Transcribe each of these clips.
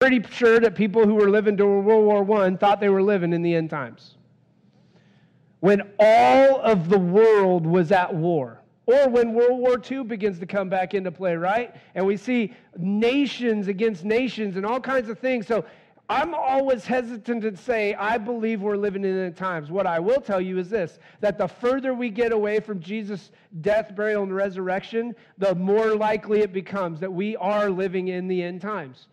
Pretty sure that people who were living during World War I thought they were living in the end times. When all of the world was at war. Or when World War II begins to come back into play, right? And we see nations against nations and all kinds of things. So I'm always hesitant to say, I believe we're living in the end times. What I will tell you is this that the further we get away from Jesus' death, burial, and resurrection, the more likely it becomes that we are living in the end times.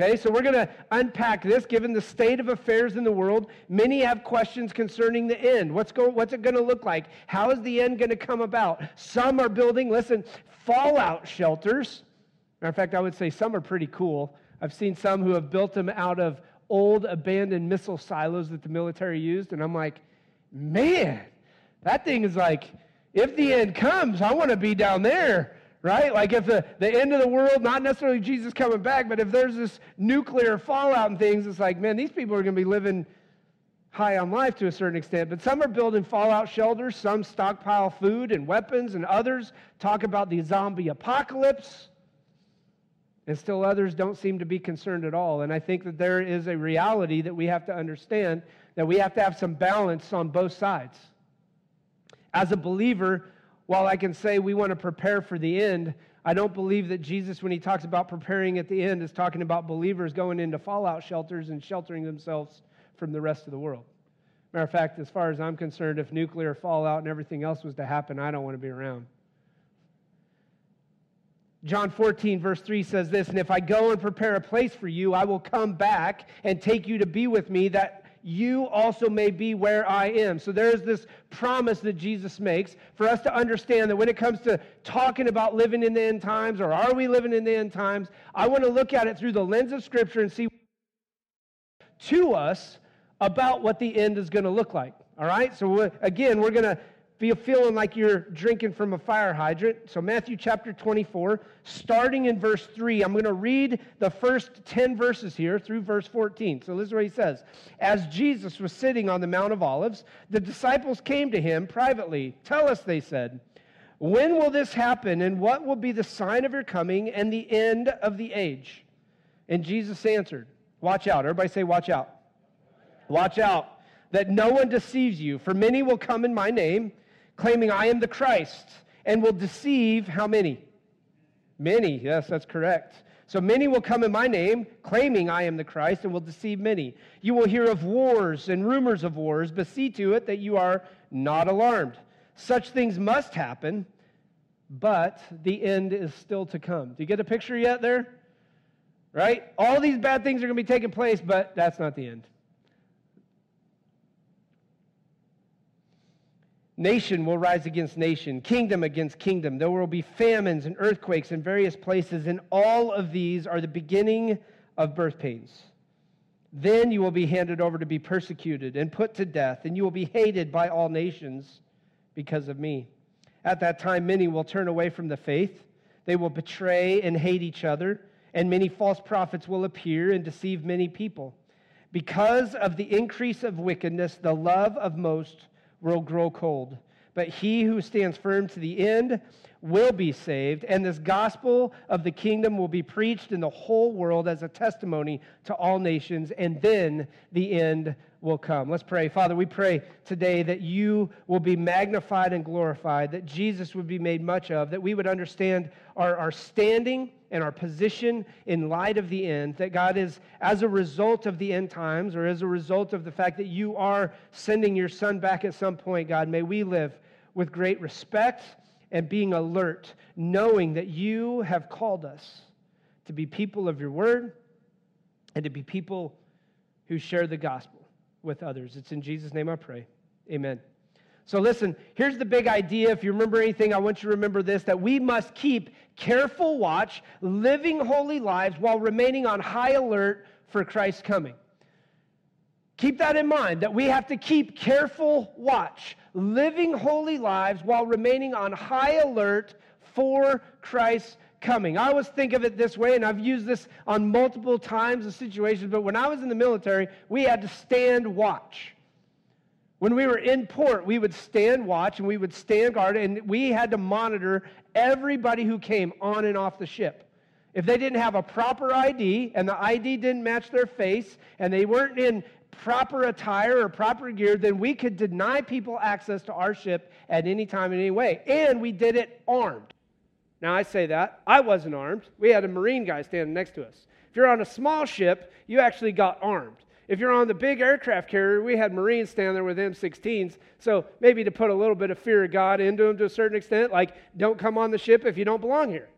Okay, so we're going to unpack this given the state of affairs in the world. Many have questions concerning the end. What's, go, what's it going to look like? How is the end going to come about? Some are building, listen, fallout shelters. Matter of fact, I would say some are pretty cool. I've seen some who have built them out of old abandoned missile silos that the military used, and I'm like, man, that thing is like, if the end comes, I want to be down there, right? Like if the, the end of the world, not necessarily Jesus coming back, but if there's this nuclear fallout and things, it's like, man, these people are going to be living high on life to a certain extent. But some are building fallout shelters, some stockpile food and weapons, and others talk about the zombie apocalypse. And still others don't seem to be concerned at all. And I think that there is a reality that we have to understand that we have to have some balance on both sides. As a believer, while I can say we want to prepare for the end, I don't believe that Jesus, when he talks about preparing at the end, is talking about believers going into fallout shelters and sheltering themselves from the rest of the world. Matter of fact, as far as I'm concerned, if nuclear fallout and everything else was to happen, I don't want to be around. John 14, verse 3 says this And if I go and prepare a place for you, I will come back and take you to be with me, that you also may be where I am. So there's this promise that Jesus makes for us to understand that when it comes to talking about living in the end times, or are we living in the end times, I want to look at it through the lens of Scripture and see to us about what the end is going to look like. All right? So, again, we're going to be feeling like you're drinking from a fire hydrant. So, Matthew chapter 24, starting in verse 3, I'm going to read the first 10 verses here through verse 14. So, this is what he says As Jesus was sitting on the Mount of Olives, the disciples came to him privately. Tell us, they said, when will this happen, and what will be the sign of your coming and the end of the age? And Jesus answered, Watch out. Everybody say, Watch out. Watch out that no one deceives you, for many will come in my name claiming I am the Christ, and will deceive how many? Many, yes, that's correct. So many will come in my name, claiming I am the Christ, and will deceive many. You will hear of wars and rumors of wars, but see to it that you are not alarmed. Such things must happen, but the end is still to come. Do you get a picture yet there? Right? All these bad things are going to be taking place, but that's not the end. Nation will rise against nation, kingdom against kingdom. There will be famines and earthquakes in various places, and all of these are the beginning of birth pains. Then you will be handed over to be persecuted and put to death, and you will be hated by all nations because of me. At that time, many will turn away from the faith. They will betray and hate each other, and many false prophets will appear and deceive many people. Because of the increase of wickedness, the love of most will grow cold. But he who stands firm to the end will be saved, and this gospel of the kingdom will be preached in the whole world as a testimony to all nations, and then the end will come. Let's pray. Father, we pray today that you will be magnified and glorified, that Jesus would be made much of, that we would understand our, our standing and our position in light of the end, that God is, as a result of the end times, or as a result of the fact that you are sending your son back at some point, God, may we live with great respect and being alert, knowing that you have called us to be people of your word and to be people who share the gospel with others. It's in Jesus' name I pray. Amen. So, listen, here's the big idea. If you remember anything, I want you to remember this that we must keep careful watch, living holy lives while remaining on high alert for Christ's coming. Keep that in mind that we have to keep careful watch, living holy lives while remaining on high alert for Christ's coming. I always think of it this way, and I've used this on multiple times and situations, but when I was in the military, we had to stand watch. When we were in port, we would stand watch and we would stand guard, and we had to monitor everybody who came on and off the ship. if they didn't have a proper ID and the ID didn't match their face and they weren't in proper attire or proper gear, then we could deny people access to our ship at any time in any way. And we did it armed. Now, I say that. I wasn't armed. We had a Marine guy standing next to us. If you're on a small ship, you actually got armed. If you're on the big aircraft carrier, we had Marines stand there with M16s. So maybe to put a little bit of fear of God into them to a certain extent, like, don't come on the ship if you don't belong here.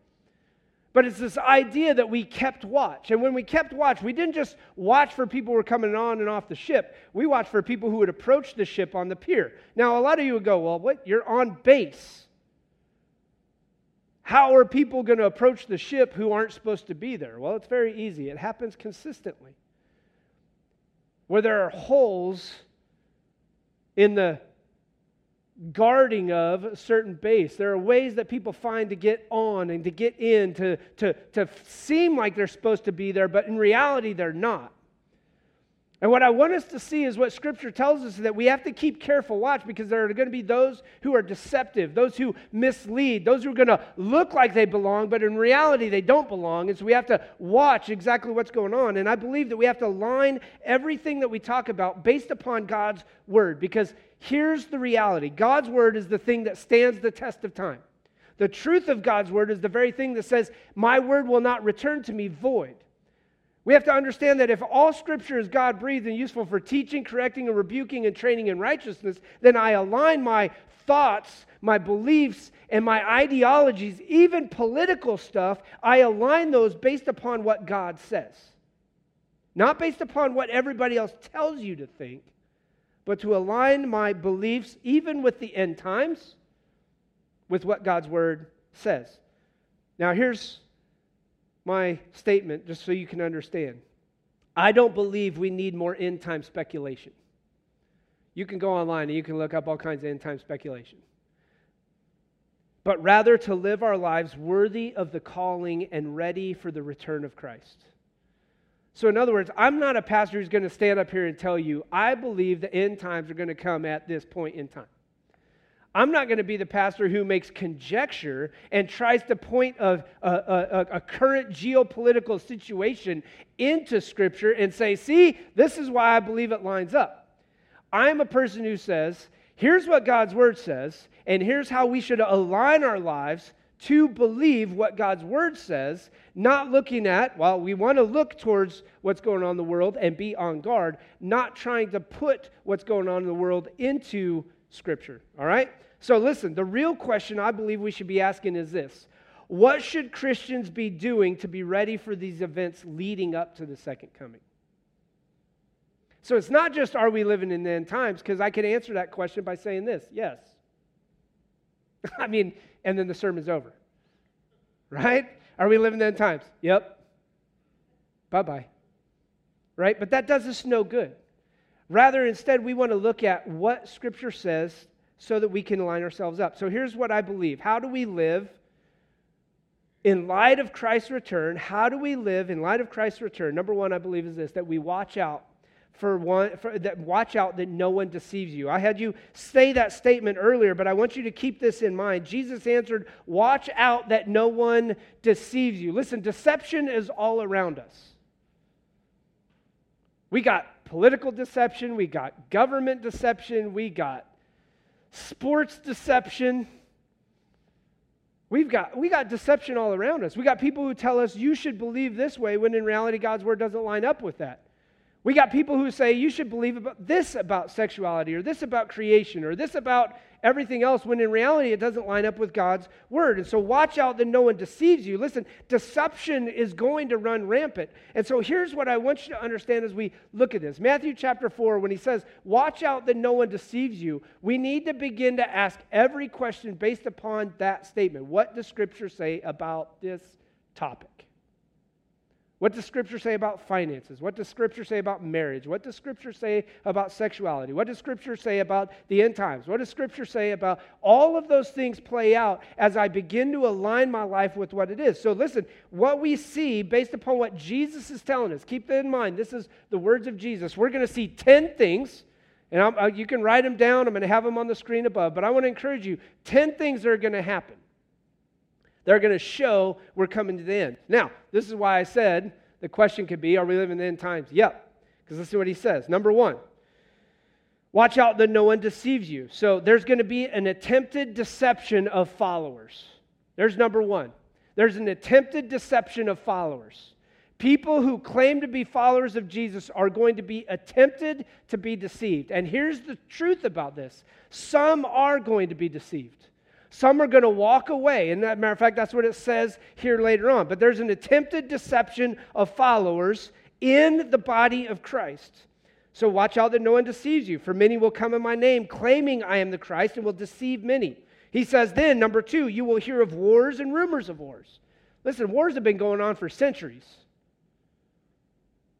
But it's this idea that we kept watch. And when we kept watch, we didn't just watch for people who were coming on and off the ship. We watched for people who would approach the ship on the pier. Now, a lot of you would go, well, what? You're on base. How are people going to approach the ship who aren't supposed to be there? Well, it's very easy. It happens consistently. Where there are holes in the guarding of a certain base. There are ways that people find to get on and to get in, to, to, to seem like they're supposed to be there, but in reality, they're not. And what I want us to see is what Scripture tells us that we have to keep careful watch because there are going to be those who are deceptive, those who mislead, those who are going to look like they belong, but in reality they don't belong. And so we have to watch exactly what's going on. And I believe that we have to line everything that we talk about based upon God's Word because here's the reality God's Word is the thing that stands the test of time. The truth of God's Word is the very thing that says, My Word will not return to me void. We have to understand that if all scripture is God breathed and useful for teaching, correcting, and rebuking and training in righteousness, then I align my thoughts, my beliefs, and my ideologies, even political stuff, I align those based upon what God says. Not based upon what everybody else tells you to think, but to align my beliefs, even with the end times, with what God's word says. Now, here's my statement just so you can understand. I don't believe we need more end time speculation. You can go online and you can look up all kinds of end time speculation. But rather to live our lives worthy of the calling and ready for the return of Christ. So, in other words, I'm not a pastor who's going to stand up here and tell you, I believe the end times are going to come at this point in time. I'm not going to be the pastor who makes conjecture and tries to point a, a, a, a, current geopolitical situation into Scripture and say, see, this is why I believe it lines up. I'm a person who says, here's what God's Word says, and here's how we should align our lives to believe what God's Word says, not looking at, well, we want to look towards what's going on in the world and be on guard, not trying to put what's going on in the world into Scripture. All right? So, listen, the real question I believe we should be asking is this What should Christians be doing to be ready for these events leading up to the second coming? So, it's not just are we living in the end times, because I can answer that question by saying this yes. I mean, and then the sermon's over. Right? Are we living in times? Yep. Bye bye. Right? But that does us no good. Rather, instead, we want to look at what Scripture says so that we can line ourselves up. So here's what I believe How do we live in light of Christ's return? How do we live in light of Christ's return? Number one, I believe, is this that we watch out. For one, for, that watch out that no one deceives you. I had you say that statement earlier, but I want you to keep this in mind. Jesus answered, Watch out that no one deceives you. Listen, deception is all around us. We got political deception, we got government deception, we got sports deception. We've got, we got deception all around us. We got people who tell us you should believe this way when in reality God's word doesn't line up with that. We got people who say you should believe about this about sexuality or this about creation or this about everything else when in reality it doesn't line up with God's word. And so watch out that no one deceives you. Listen, deception is going to run rampant. And so here's what I want you to understand as we look at this. Matthew chapter 4 when he says, "Watch out that no one deceives you." We need to begin to ask every question based upon that statement. What does scripture say about this topic? What does Scripture say about finances? What does Scripture say about marriage? What does Scripture say about sexuality? What does Scripture say about the end times? What does Scripture say about all of those things play out as I begin to align my life with what it is? So, listen, what we see based upon what Jesus is telling us, keep that in mind. This is the words of Jesus. We're going to see 10 things. And uh, you can write them down. I'm going to have them on the screen above. But I want to encourage you 10 things are going to happen. They're going to show we're coming to the end. Now, this is why I said the question could be Are we living in the end times? Yep. Because listen to what he says. Number one, watch out that no one deceives you. So there's going to be an attempted deception of followers. There's number one. There's an attempted deception of followers. People who claim to be followers of Jesus are going to be attempted to be deceived. And here's the truth about this some are going to be deceived. Some are going to walk away. And that matter of fact, that's what it says here later on. But there's an attempted deception of followers in the body of Christ. So watch out that no one deceives you, for many will come in my name, claiming I am the Christ, and will deceive many. He says, then, number two, you will hear of wars and rumors of wars. Listen, wars have been going on for centuries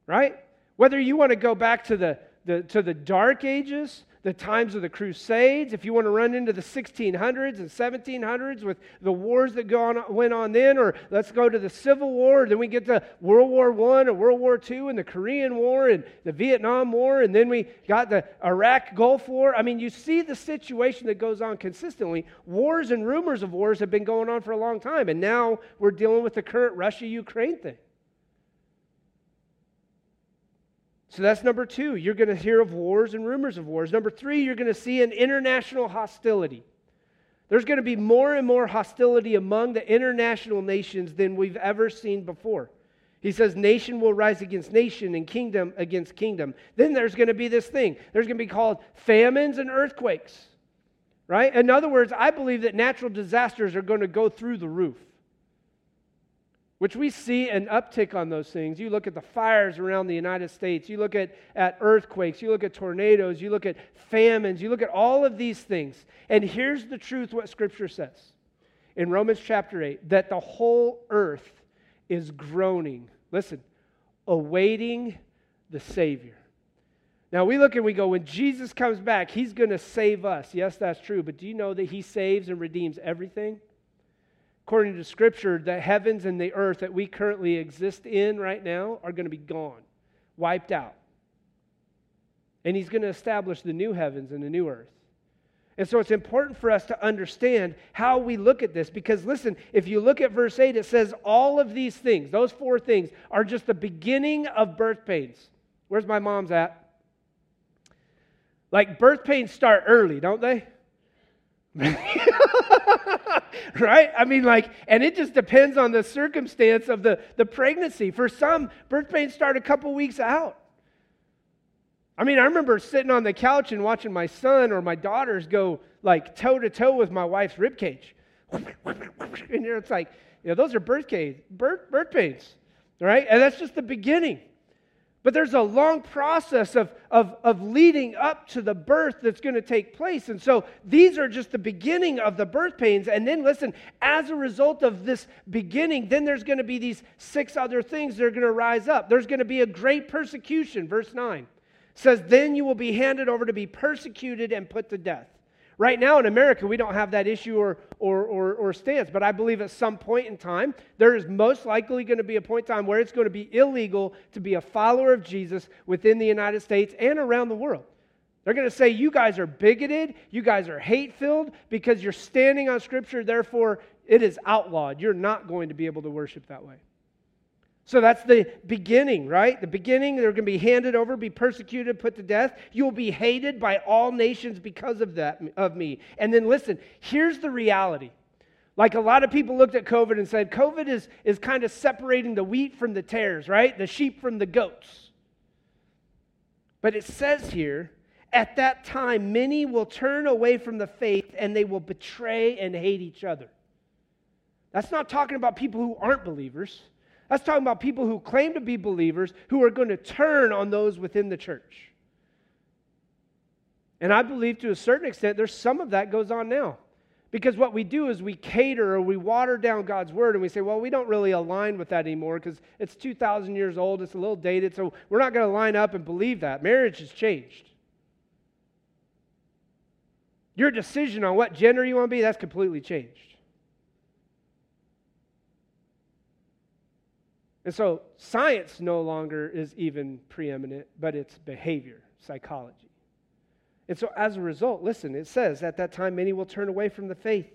right? Whether you want to go back to the, the, to the dark ages, the times of the Crusades, if you want to run into the 1600s and 1700s with the wars that go on, went on then, or let's go to the Civil War, then we get to World War I or World War II and the Korean War and the Vietnam War, and then we got the Iraq Gulf War. I mean, you see the situation that goes on consistently. Wars and rumors of wars have been going on for a long time, and now we're dealing with the current Russia Ukraine thing. So that's number two. You're going to hear of wars and rumors of wars. Number three, you're going to see an international hostility. There's going to be more and more hostility among the international nations than we've ever seen before. He says, nation will rise against nation and kingdom against kingdom. Then there's going to be this thing. There's going to be called famines and earthquakes, right? In other words, I believe that natural disasters are going to go through the roof which we see an uptick on those things. You look at the fires around the United States, you look at, at earthquakes, you look at tornadoes, you look at famines, you look at all of these things. And here's the truth what Scripture says in Romans chapter 8 that the whole earth is groaning. Listen, awaiting the Savior. Now we look and we go, when Jesus comes back, he's going to save us. Yes, that's true. But do you know that he saves and redeems everything? According to Scripture, the heavens and the earth that we currently exist in right now are going to be gone, wiped out. And He's going to establish the new heavens and the new earth. And so it's important for us to understand how we look at this because, listen, if you look at verse 8, it says all of these things, those four things, are just the beginning of birth pains. Where's my mom's at? Like, birth pains start early, don't they? right? I mean, like, and it just depends on the circumstance of the, the pregnancy. For some, birth pains start a couple weeks out. I mean, I remember sitting on the couch and watching my son or my daughters go like toe to toe with my wife's rib cage. And it's like, you know, those are birth, cage, birth, birth pains, right? And that's just the beginning. But there's a long process of, of, of leading up to the birth that's going to take place. And so these are just the beginning of the birth pains. And then listen, as a result of this beginning, then there's going to be these six other things that are going to rise up. There's going to be a great persecution. Verse 9 says, Then you will be handed over to be persecuted and put to death. Right now in America, we don't have that issue or, or, or, or, stance, but I believe at some point in time, there is most likely going to be a point in time where it's going to be illegal to be a follower of Jesus within the United States and around the world. They're going to say, You guys are bigoted, you guys are hate filled because you're standing on Scripture, therefore it is outlawed. You're not going to be able to worship that way. So that's the beginning, right? The beginning, they're going to be handed over, be persecuted, put to death. You'll be hated by all nations because of that of me. And then listen, here's the reality. Like a lot of people looked at COVID and said, COVID is, is kind of separating the wheat from the tares, right? The sheep from the goats. But it says here, at that time, many will turn away from the faith and they will betray and hate each other. That's not talking about people who aren't believers. That's talking about people who claim to be believers who are going to turn on those within the church. And I believe to a certain extent there's some of that goes on now. Because what we do is we cater or we water down God's word and we say, well, we don't really align with that anymore because it's 2,000 years old, it's a little dated, so we're not going to line up and believe that. Marriage has changed. Your decision on what gender you want to be, that's completely changed. And so science no longer is even preeminent, but it's behavior, psychology. And so as a result, listen, it says at that time many will turn away from the faith.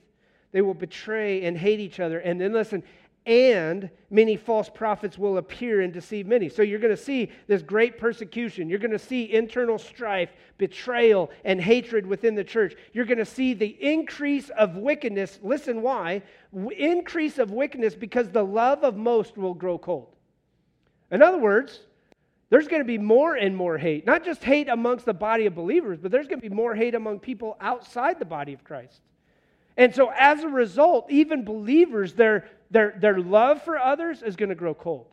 They will betray and hate each other. And then listen, and many false prophets will appear and deceive many. So you're going to see this great persecution. You're going to see internal strife, betrayal, and hatred within the church. You're going to see the increase of wickedness. Listen, why? Increase of wickedness because the love of most will grow cold. In other words, there's going to be more and more hate. Not just hate amongst the body of believers, but there's going to be more hate among people outside the body of Christ. And so, as a result, even believers, their, their, their love for others is going to grow cold.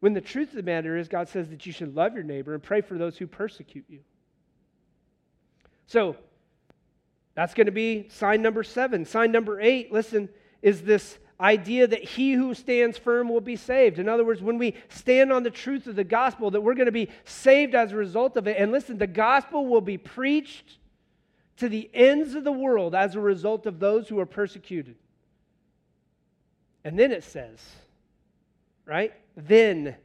When the truth of the matter is, God says that you should love your neighbor and pray for those who persecute you. So, that's going to be sign number seven. Sign number eight, listen, is this idea that he who stands firm will be saved. In other words, when we stand on the truth of the gospel, that we're going to be saved as a result of it. And listen, the gospel will be preached to the ends of the world as a result of those who are persecuted. And then it says, right? Then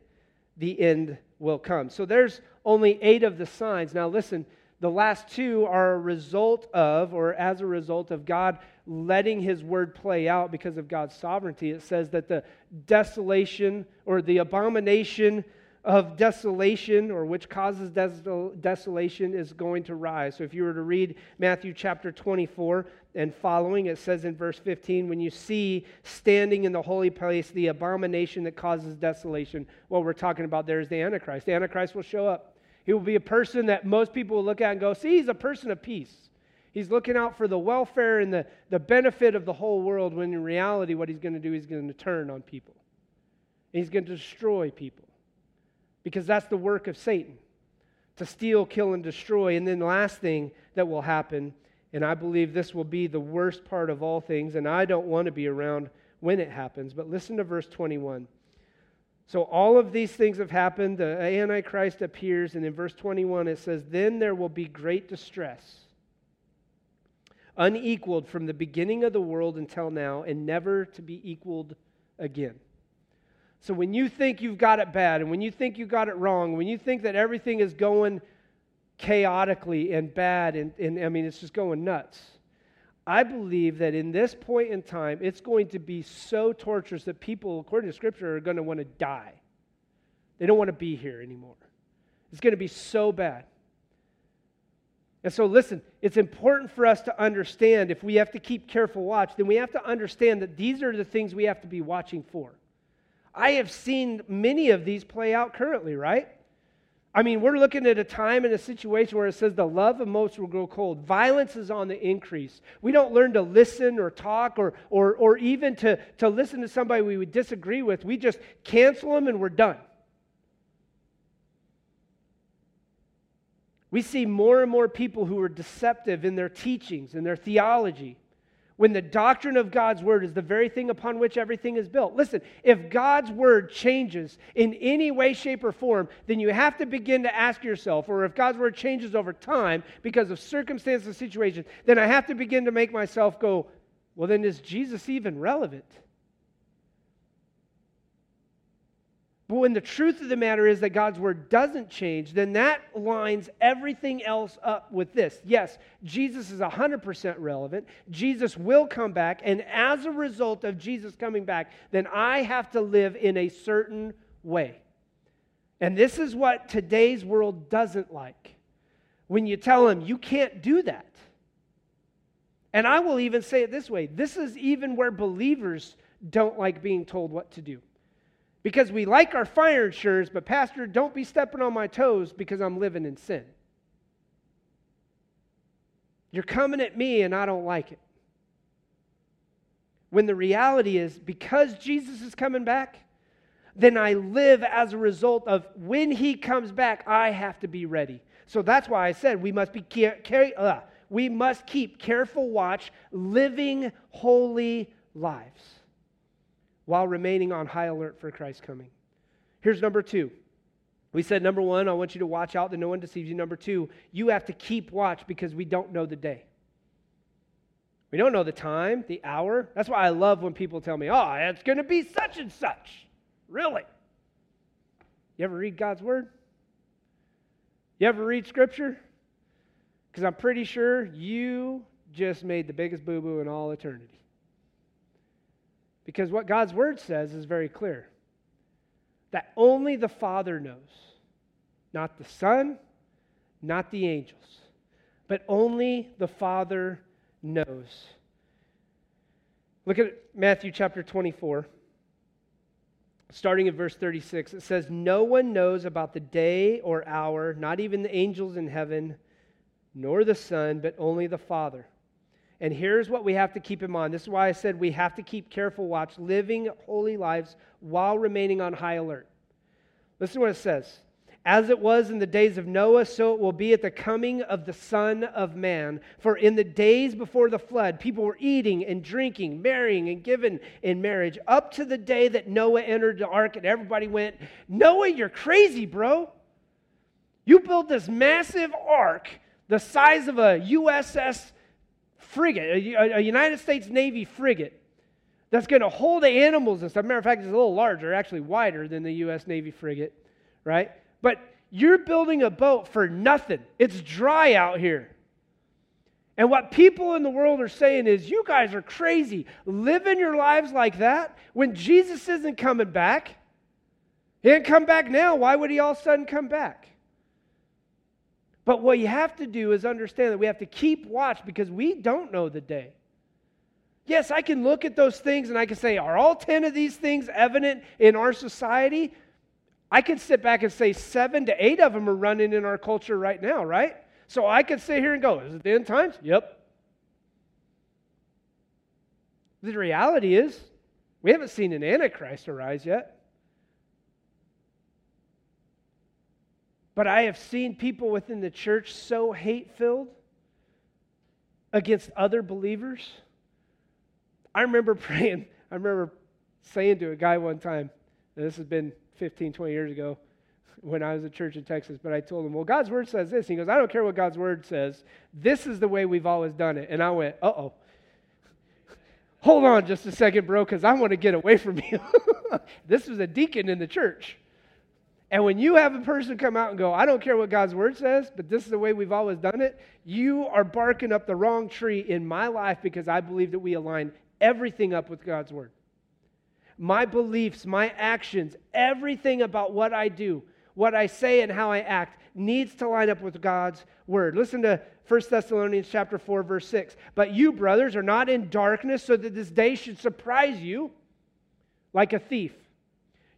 the end will come. So there's only eight of the signs. Now, listen, the last two are a result of, or as a result of God letting his word play out because of God's sovereignty. It says that the desolation or the abomination of desolation or which causes desol- desolation is going to rise. So if you were to read Matthew chapter 24 and following, it says in verse 15, when you see standing in the holy place the abomination that causes desolation, what we're talking about there is the Antichrist. The Antichrist will show up. He will be a person that most people will look at and go, see, he's a person of peace. He's looking out for the welfare and the, the benefit of the whole world, when in reality, what he's going to do, he's going to turn on people. he's going to destroy people because that's the work of Satan to steal, kill, and destroy. And then the last thing that will happen, and I believe this will be the worst part of all things, and I don't want to be around when it happens, but listen to verse 21. So all of these things have happened. The Antichrist appears, and in verse 21 it says, Then there will be great distress, unequaled from the beginning of the world until now, and never to be equaled again. So when you think you've got it bad, and when you think you got it wrong, when you think that everything is going chaotically and bad, and, and I mean, it's just going nuts. I believe that in this point in time, it's going to be so torturous that people, according to Scripture, are going to want to die. They don't want to be here anymore. It's going to be so bad. And so, listen, it's important for us to understand if we have to keep careful watch, then we have to understand that these are the things we have to be watching for. I have seen many of these play out currently, right? I mean, we're looking at a time and a situation where it says the love of most will grow cold. Violence is on the increase. We don't learn to listen or talk or, or, or even to, to listen to somebody we would disagree with. We just cancel them and we're done. We see more and more people who are deceptive in their teachings and their theology when the doctrine of God's word is the very thing upon which everything is built. Listen, if God's word changes in any way, shape, or form, then you have to begin to ask yourself, or if God's word changes over time because of circumstances and situations, then I have to begin to make myself go, well, then is Jesus even relevant? But when the truth of the matter is that God's word doesn't change, then that lines everything else up with this. Yes, Jesus is 100% relevant. Jesus will come back. And as a result of Jesus coming back, then I have to live in a certain way. And this is what today's world doesn't like. When you tell them, you can't do that. And I will even say it this way this is even where believers don't like being told what to do. Because we like our fire insurance, but Pastor, don't be stepping on my toes because I'm living in sin. You're coming at me and I don't like it. When the reality is, because Jesus is coming back, then I live as a result of when he comes back, I have to be ready. So that's why I said we must be care- care- uh, we must keep careful watch, living holy lives while remaining on high alert for Christ's coming. Here's number two. We said, number one, I want you to watch out that no one deceives you. Number two, you have to keep watch because we don't know the day. We don't know the time, the hour. That's why I love when people tell me, oh, it's going to be such and such. Really? You ever read God's word? You ever read scripture? Because I'm pretty sure you just made the biggest boo boo in all eternity. Because what God's word says is very clear that only the Father knows, not the Son, not the angels, but only the Father knows. Look at Matthew chapter 24, starting at verse 36. It says, No one knows about the day or hour, not even the angels in heaven, nor the Son, but only the Father. And here's what we have to keep in mind. This is why I said we have to keep careful watch, living holy lives while remaining on high alert. Listen to what it says. As it was in the days of Noah, so it will be at the coming of the Son of Man. For in the days before the flood, people were eating and drinking, marrying and giving in marriage, up to the day that Noah entered the ark, and everybody went, Noah, you're crazy, bro. You built this massive ark the size of a USS frigate, a, a United States Navy frigate, that's going to hold the animals and stuff. Matter of fact, it's a little larger, actually wider than the U.S. Navy frigate, right? But you're building a boat for nothing. It's dry out here. And what people in the world are saying is, you guys are crazy. Living your lives like that when Jesus isn't coming back. He didn't come back now. Why would he all of a sudden come back? But what you have to do is understand that we have to keep watch because we don't know the day. Yes, I can look at those things and I can say, are all 10 of these things evident in our society? I could sit back and say seven to eight of them are running in our culture right now, right? So I could sit here and go, is it the end times? Yep. The reality is, we haven't seen an Antichrist arise yet. But I have seen people within the church so hate filled against other believers. I remember praying, I remember saying to a guy one time, this has been 15, 20 years ago when I was at church in Texas, but I told him, Well, God's word says this. He goes, I don't care what God's word says. This is the way we've always done it. And I went, Uh oh. Hold on just a second, bro, because I want to get away from you. this was a deacon in the church. And when you have a person come out and go, I don't care what God's word says, but this is the way we've always done it, you are barking up the wrong tree in my life because I believe that we align everything up with God's word my beliefs, my actions, everything about what I do, what I say and how I act needs to line up with God's word. Listen to 1 Thessalonians chapter 4 verse 6. But you brothers are not in darkness so that this day should surprise you like a thief.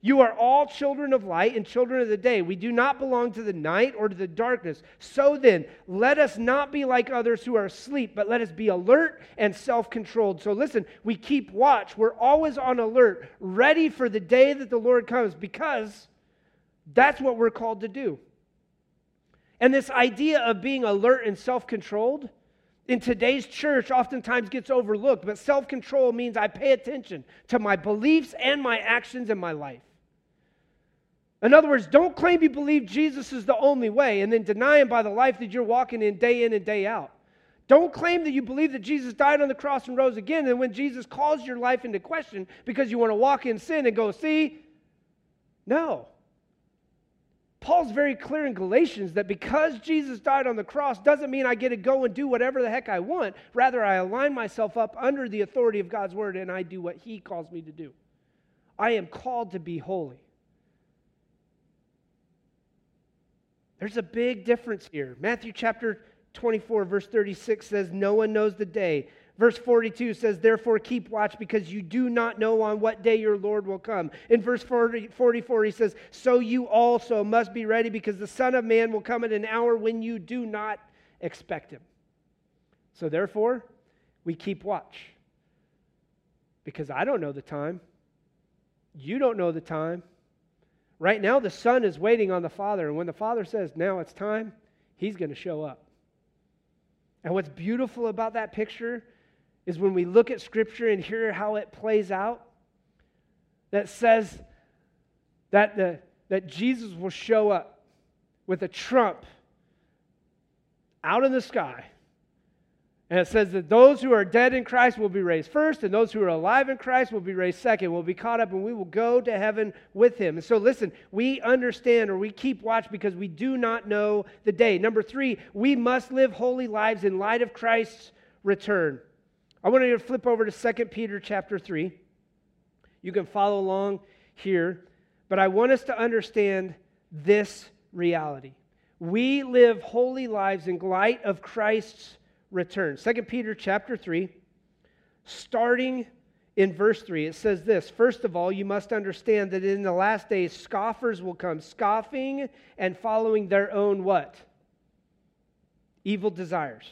You are all children of light and children of the day. We do not belong to the night or to the darkness. So then, let us not be like others who are asleep, but let us be alert and self controlled. So listen, we keep watch. We're always on alert, ready for the day that the Lord comes, because that's what we're called to do. And this idea of being alert and self controlled in today's church oftentimes gets overlooked, but self control means I pay attention to my beliefs and my actions in my life. In other words, don't claim you believe Jesus is the only way and then deny him by the life that you're walking in day in and day out. Don't claim that you believe that Jesus died on the cross and rose again, and when Jesus calls your life into question because you want to walk in sin and go, see, no. Paul's very clear in Galatians that because Jesus died on the cross doesn't mean I get to go and do whatever the heck I want. Rather, I align myself up under the authority of God's word and I do what he calls me to do. I am called to be holy. There's a big difference here. Matthew chapter 24, verse 36 says, No one knows the day. Verse 42 says, Therefore keep watch because you do not know on what day your Lord will come. In verse 40, 44, he says, So you also must be ready because the Son of Man will come at an hour when you do not expect him. So therefore, we keep watch because I don't know the time. You don't know the time. Right now, the Son is waiting on the Father, and when the Father says, Now it's time, He's going to show up. And what's beautiful about that picture is when we look at Scripture and hear how it plays out, that says that, the, that Jesus will show up with a trump out in the sky and it says that those who are dead in Christ will be raised first, and those who are alive in Christ will be raised second. We'll be caught up and we will go to heaven with him. And so, listen, we understand or we keep watch because we do not know the day. Number three, we must live holy lives in light of Christ's return. I want you to flip over to 2 Peter chapter 3. You can follow along here, but I want us to understand this reality. We live holy lives in light of Christ's return. 2 Peter chapter 3, starting in verse 3, it says this First of all, you must understand that in the last days, scoffers will come, scoffing and following their own what? Evil desires.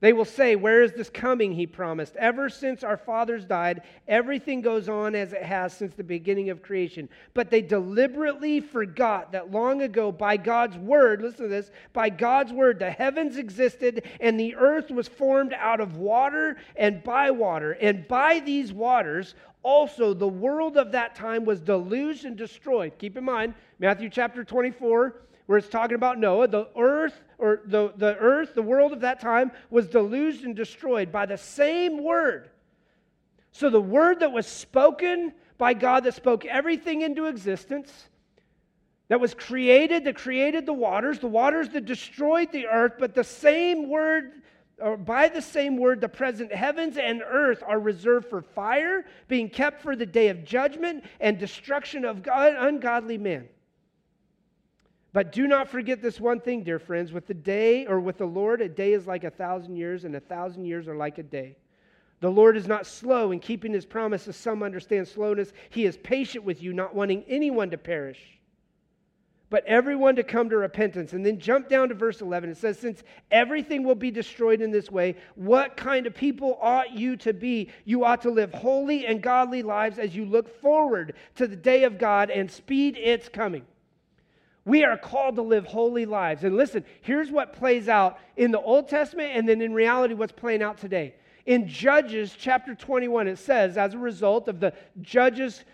They will say, Where is this coming? He promised. Ever since our fathers died, everything goes on as it has since the beginning of creation. But they deliberately forgot that long ago, by God's word, listen to this, by God's word, the heavens existed and the earth was formed out of water and by water. And by these waters, also the world of that time was deluged and destroyed. Keep in mind, Matthew chapter 24 where it's talking about Noah, the earth or the, the earth, the world of that time was deluged and destroyed by the same word. So the word that was spoken by God that spoke everything into existence, that was created, that created the waters, the waters that destroyed the earth, but the same word, or by the same word, the present heavens and earth are reserved for fire, being kept for the day of judgment and destruction of God, ungodly men. But do not forget this one thing, dear friends. With the day, or with the Lord, a day is like a thousand years, and a thousand years are like a day. The Lord is not slow in keeping his promise, as some understand slowness. He is patient with you, not wanting anyone to perish, but everyone to come to repentance. And then jump down to verse 11. It says, Since everything will be destroyed in this way, what kind of people ought you to be? You ought to live holy and godly lives as you look forward to the day of God and speed its coming. We are called to live holy lives. And listen, here's what plays out in the Old Testament and then in reality what's playing out today. In Judges chapter 21, it says, as a result of the judges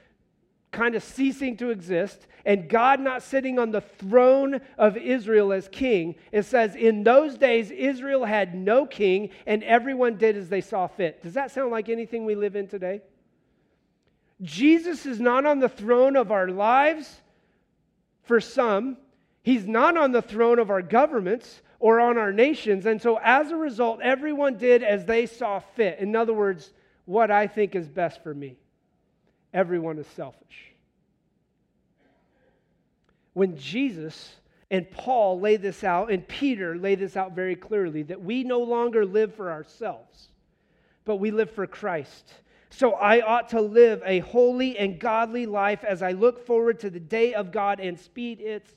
kind of ceasing to exist and God not sitting on the throne of Israel as king, it says, in those days, Israel had no king and everyone did as they saw fit. Does that sound like anything we live in today? Jesus is not on the throne of our lives for some. He's not on the throne of our governments or on our nations. And so, as a result, everyone did as they saw fit. In other words, what I think is best for me. Everyone is selfish. When Jesus and Paul lay this out, and Peter lay this out very clearly, that we no longer live for ourselves, but we live for Christ. So I ought to live a holy and godly life as I look forward to the day of God and speed its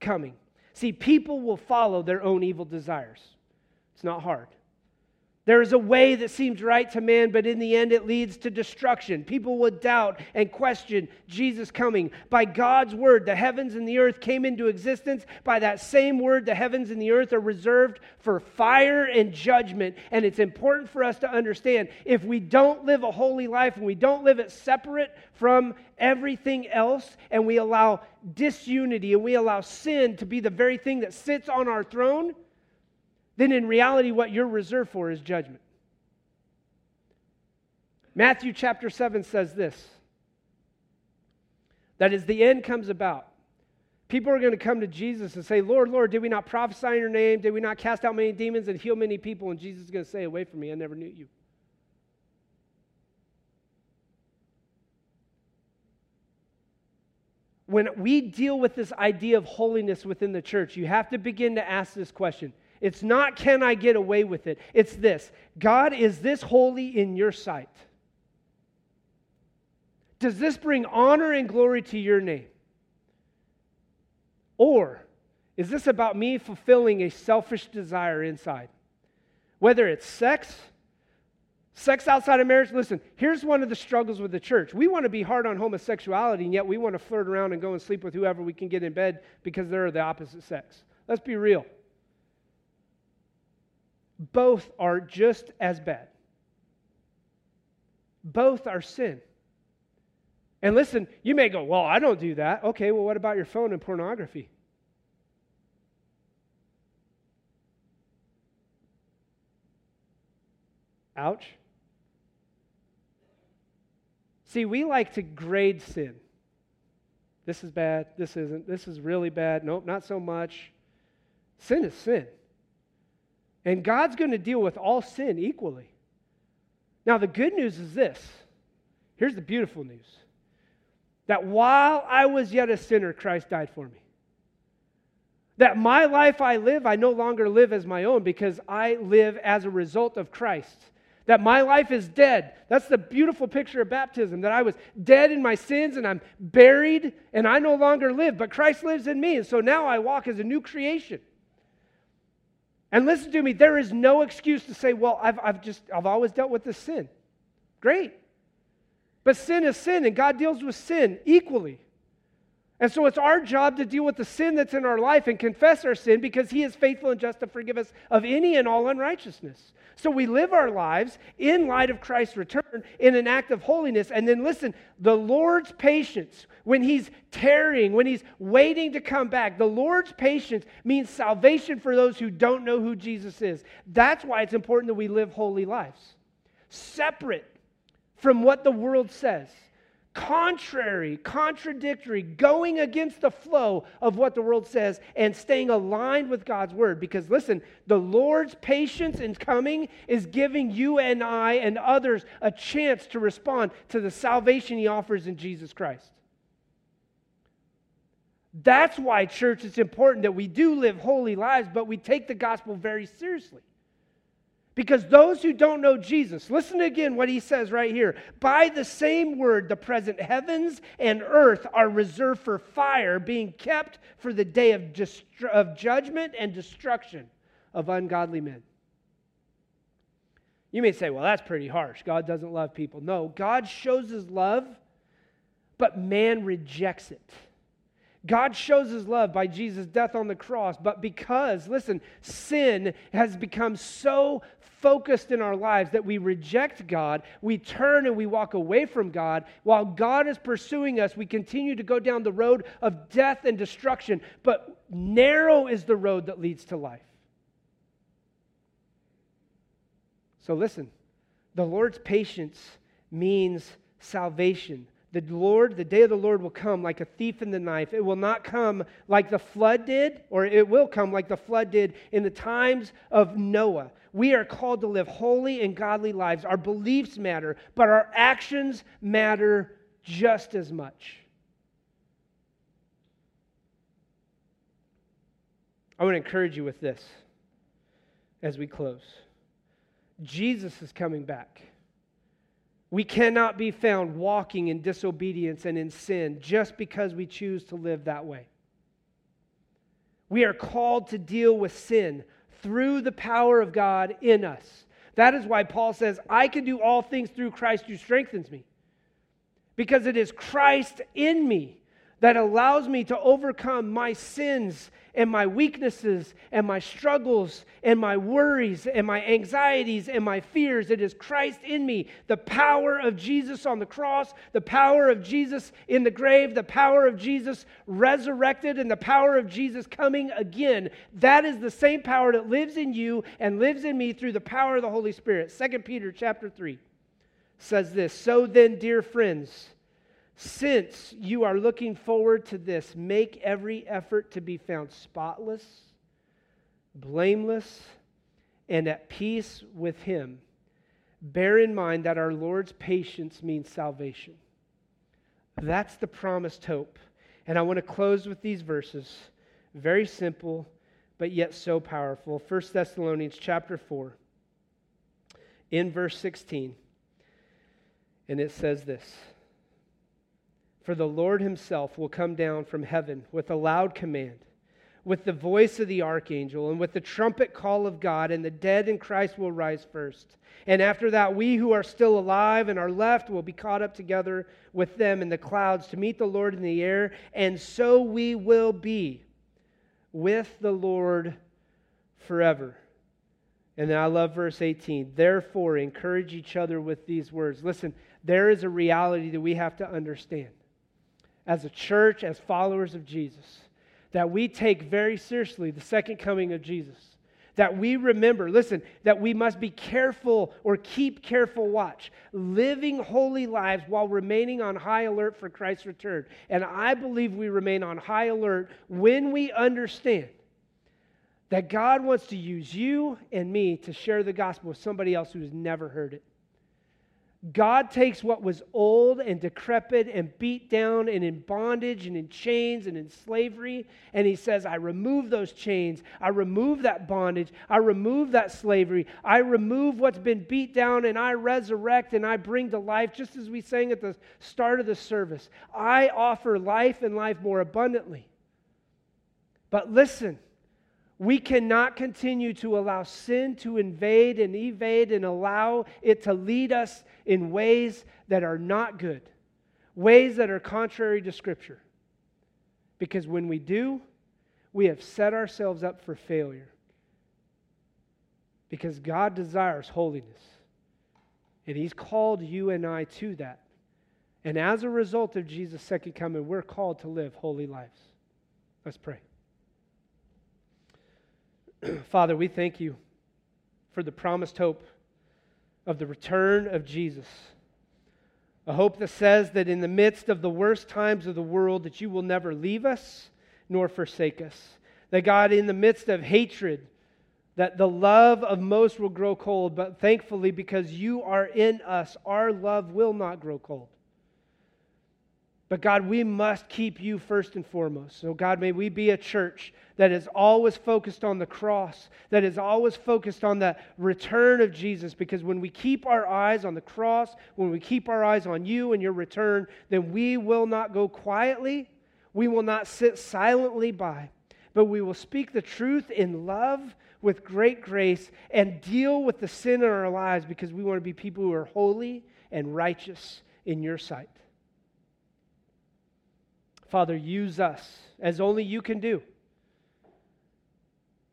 coming. See, people will follow their own evil desires. It's not hard. There is a way that seems right to man, but in the end it leads to destruction. People would doubt and question Jesus coming. By God's word, the heavens and the earth came into existence. By that same word, the heavens and the earth are reserved for fire and judgment. And it's important for us to understand if we don't live a holy life and we don't live it separate from everything else, and we allow disunity and we allow sin to be the very thing that sits on our throne then in reality, what you're reserved for is judgment. Matthew chapter 7 says this that as the end comes about, people are going to come to Jesus and say, Lord, Lord, did we not prophesy in your name? Did we not cast out many demons and heal many people? And Jesus is going to say, Away from me, I never knew you. When we deal with this idea of holiness within the church, you have to begin to ask this question it's not, can I get away with it? It's this God, is this holy in your sight? Does this bring honor and glory to your name? Or is this about me fulfilling a selfish desire inside? Whether it's sex, sex outside of marriage. Listen, here's one of the struggles with the church. We want to be hard on homosexuality, and yet we want to flirt around and go and sleep with whoever we can get in bed because they're the opposite sex. Let's be real both are just as bad. Both are sin. And listen, you may go, Well, I don't do that. Okay, well, what about your phone and pornography? Ouch. See, we like to grade sin. This is bad. This isn't. This is really bad. Nope, not so much. Sin is sin. And God's going to deal with all sin equally. Now, the good news is this here's the beautiful news that while I was yet a sinner, Christ died for me. That my life I live, I no longer live as my own because I live as a result of Christ. That my life is dead. That's the beautiful picture of baptism. That I was dead in my sins and I'm buried and I no longer live, but Christ lives in me. And so now I walk as a new creation. And listen to me, there is no excuse to say, well, I've, I've just, I've always dealt with this sin. Great. But sin is sin, and God deals with sin equally. And so it's our job to deal with the sin that's in our life and confess our sin because He is faithful and just to forgive us of any and all unrighteousness. So we live our lives in light of Christ's return in an act of holiness. And then listen, the Lord's patience, when He's tarrying, when He's waiting to come back, the Lord's patience means salvation for those who don't know who Jesus is. That's why it's important that we live holy lives, separate from what the world says contrary, contradictory, going against the flow of what the world says and staying aligned with God's word. Because listen, the Lord's patience in coming is giving you and I and others a chance to respond to the salvation he offers in Jesus Christ. That's why, church, it's important that we do live holy lives, but we take the gospel very seriously. Because those who don't know Jesus, listen again what he says right here. By the same word, the present heavens and earth are reserved for fire, being kept for the day of, destru- of judgment and destruction of ungodly men. You may say, well, that's pretty harsh. God doesn't love people. No, God shows his love, but man rejects it. God shows his love by Jesus' death on the cross, but because, listen, sin has become so focused in our lives that we reject God, we turn and we walk away from God. While God is pursuing us, we continue to go down the road of death and destruction, but narrow is the road that leads to life. So listen, the Lord's patience means salvation the Lord, the day of the Lord will come like a thief in the knife. It will not come like the flood did, or it will come like the flood did in the times of Noah. We are called to live holy and godly lives. Our beliefs matter, but our actions matter just as much. I want to encourage you with this as we close. Jesus is coming back. We cannot be found walking in disobedience and in sin just because we choose to live that way. We are called to deal with sin through the power of God in us. That is why Paul says, I can do all things through Christ who strengthens me. Because it is Christ in me that allows me to overcome my sins and my weaknesses and my struggles and my worries and my anxieties and my fears. It is Christ in me, the power of Jesus on the cross, the power of Jesus in the grave, the power of Jesus resurrected, and the power of Jesus coming again. That is the same power that lives in you and lives in me through the power of the Holy Spirit. 2 Peter chapter 3 says this So then, dear friends, since you are looking forward to this, make every effort to be found spotless, blameless, and at peace with Him. Bear in mind that our Lord's patience means salvation. That's the promised hope. And I want to close with these verses. Very simple, but yet so powerful. 1 Thessalonians chapter 4, in verse 16. And it says this. For the Lord himself will come down from heaven with a loud command, with the voice of the archangel, and with the trumpet call of God, and the dead in Christ will rise first. And after that, we who are still alive and are left will be caught up together with them in the clouds to meet the Lord in the air, and so we will be with the Lord forever. And then I love verse 18. Therefore, encourage each other with these words. Listen, there is a reality that we have to understand as a church, as followers of Jesus, that we take very seriously the second coming of Jesus. That we remember, listen, that we must be careful or keep careful watch, living holy lives while remaining on high alert for Christ's return. And I believe we remain on high alert when we understand that God wants to use you and me to share the gospel with somebody else who has never heard it. God takes what was old and decrepit and beat down and in bondage and in chains and in slavery, and He says, I remove those chains. I remove that bondage. I remove that slavery. I remove what's been beat down and I resurrect and I bring to life, just as we sang at the start of the service. I offer life and life more abundantly. But listen, we cannot continue to allow sin to invade and evade and allow it to lead us in ways that are not good, ways that are contrary to Scripture. Because when we do, we have set ourselves up for failure. Because God desires holiness. And He's called you and I to that. And as a result of Jesus' second coming, we're called to live holy lives. Let's pray. Father, we thank you for the promised hope of the return of Jesus. A hope that says that in the midst of the worst times of the world that you will never leave us nor forsake us. That God in the midst of hatred that the love of most will grow cold, but thankfully because you are in us our love will not grow cold. But God, we must keep you first and foremost. So, God, may we be a church that is always focused on the cross, that is always focused on the return of Jesus. Because when we keep our eyes on the cross, when we keep our eyes on you and your return, then we will not go quietly, we will not sit silently by, but we will speak the truth in love with great grace and deal with the sin in our lives because we want to be people who are holy and righteous in your sight. Father, use us as only you can do.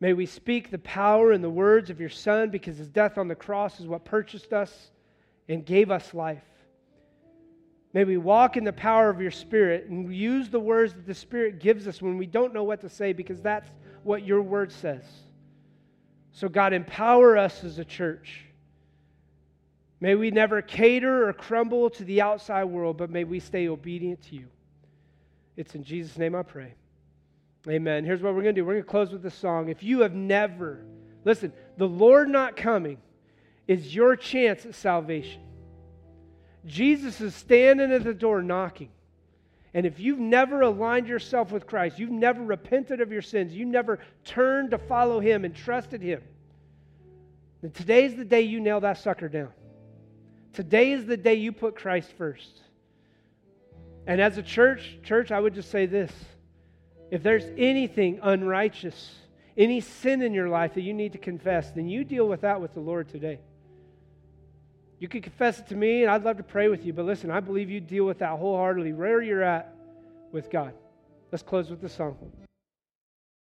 May we speak the power and the words of your Son because his death on the cross is what purchased us and gave us life. May we walk in the power of your Spirit and use the words that the Spirit gives us when we don't know what to say because that's what your word says. So, God, empower us as a church. May we never cater or crumble to the outside world, but may we stay obedient to you. It's in Jesus' name I pray. Amen. Here's what we're going to do we're going to close with this song. If you have never, listen, the Lord not coming is your chance at salvation. Jesus is standing at the door knocking. And if you've never aligned yourself with Christ, you've never repented of your sins, you never turned to follow Him and trusted Him, then today's the day you nail that sucker down. Today is the day you put Christ first. And as a church, church, I would just say this. If there's anything unrighteous, any sin in your life that you need to confess, then you deal with that with the Lord today. You can confess it to me, and I'd love to pray with you. But listen, I believe you deal with that wholeheartedly where you're at with God. Let's close with the song.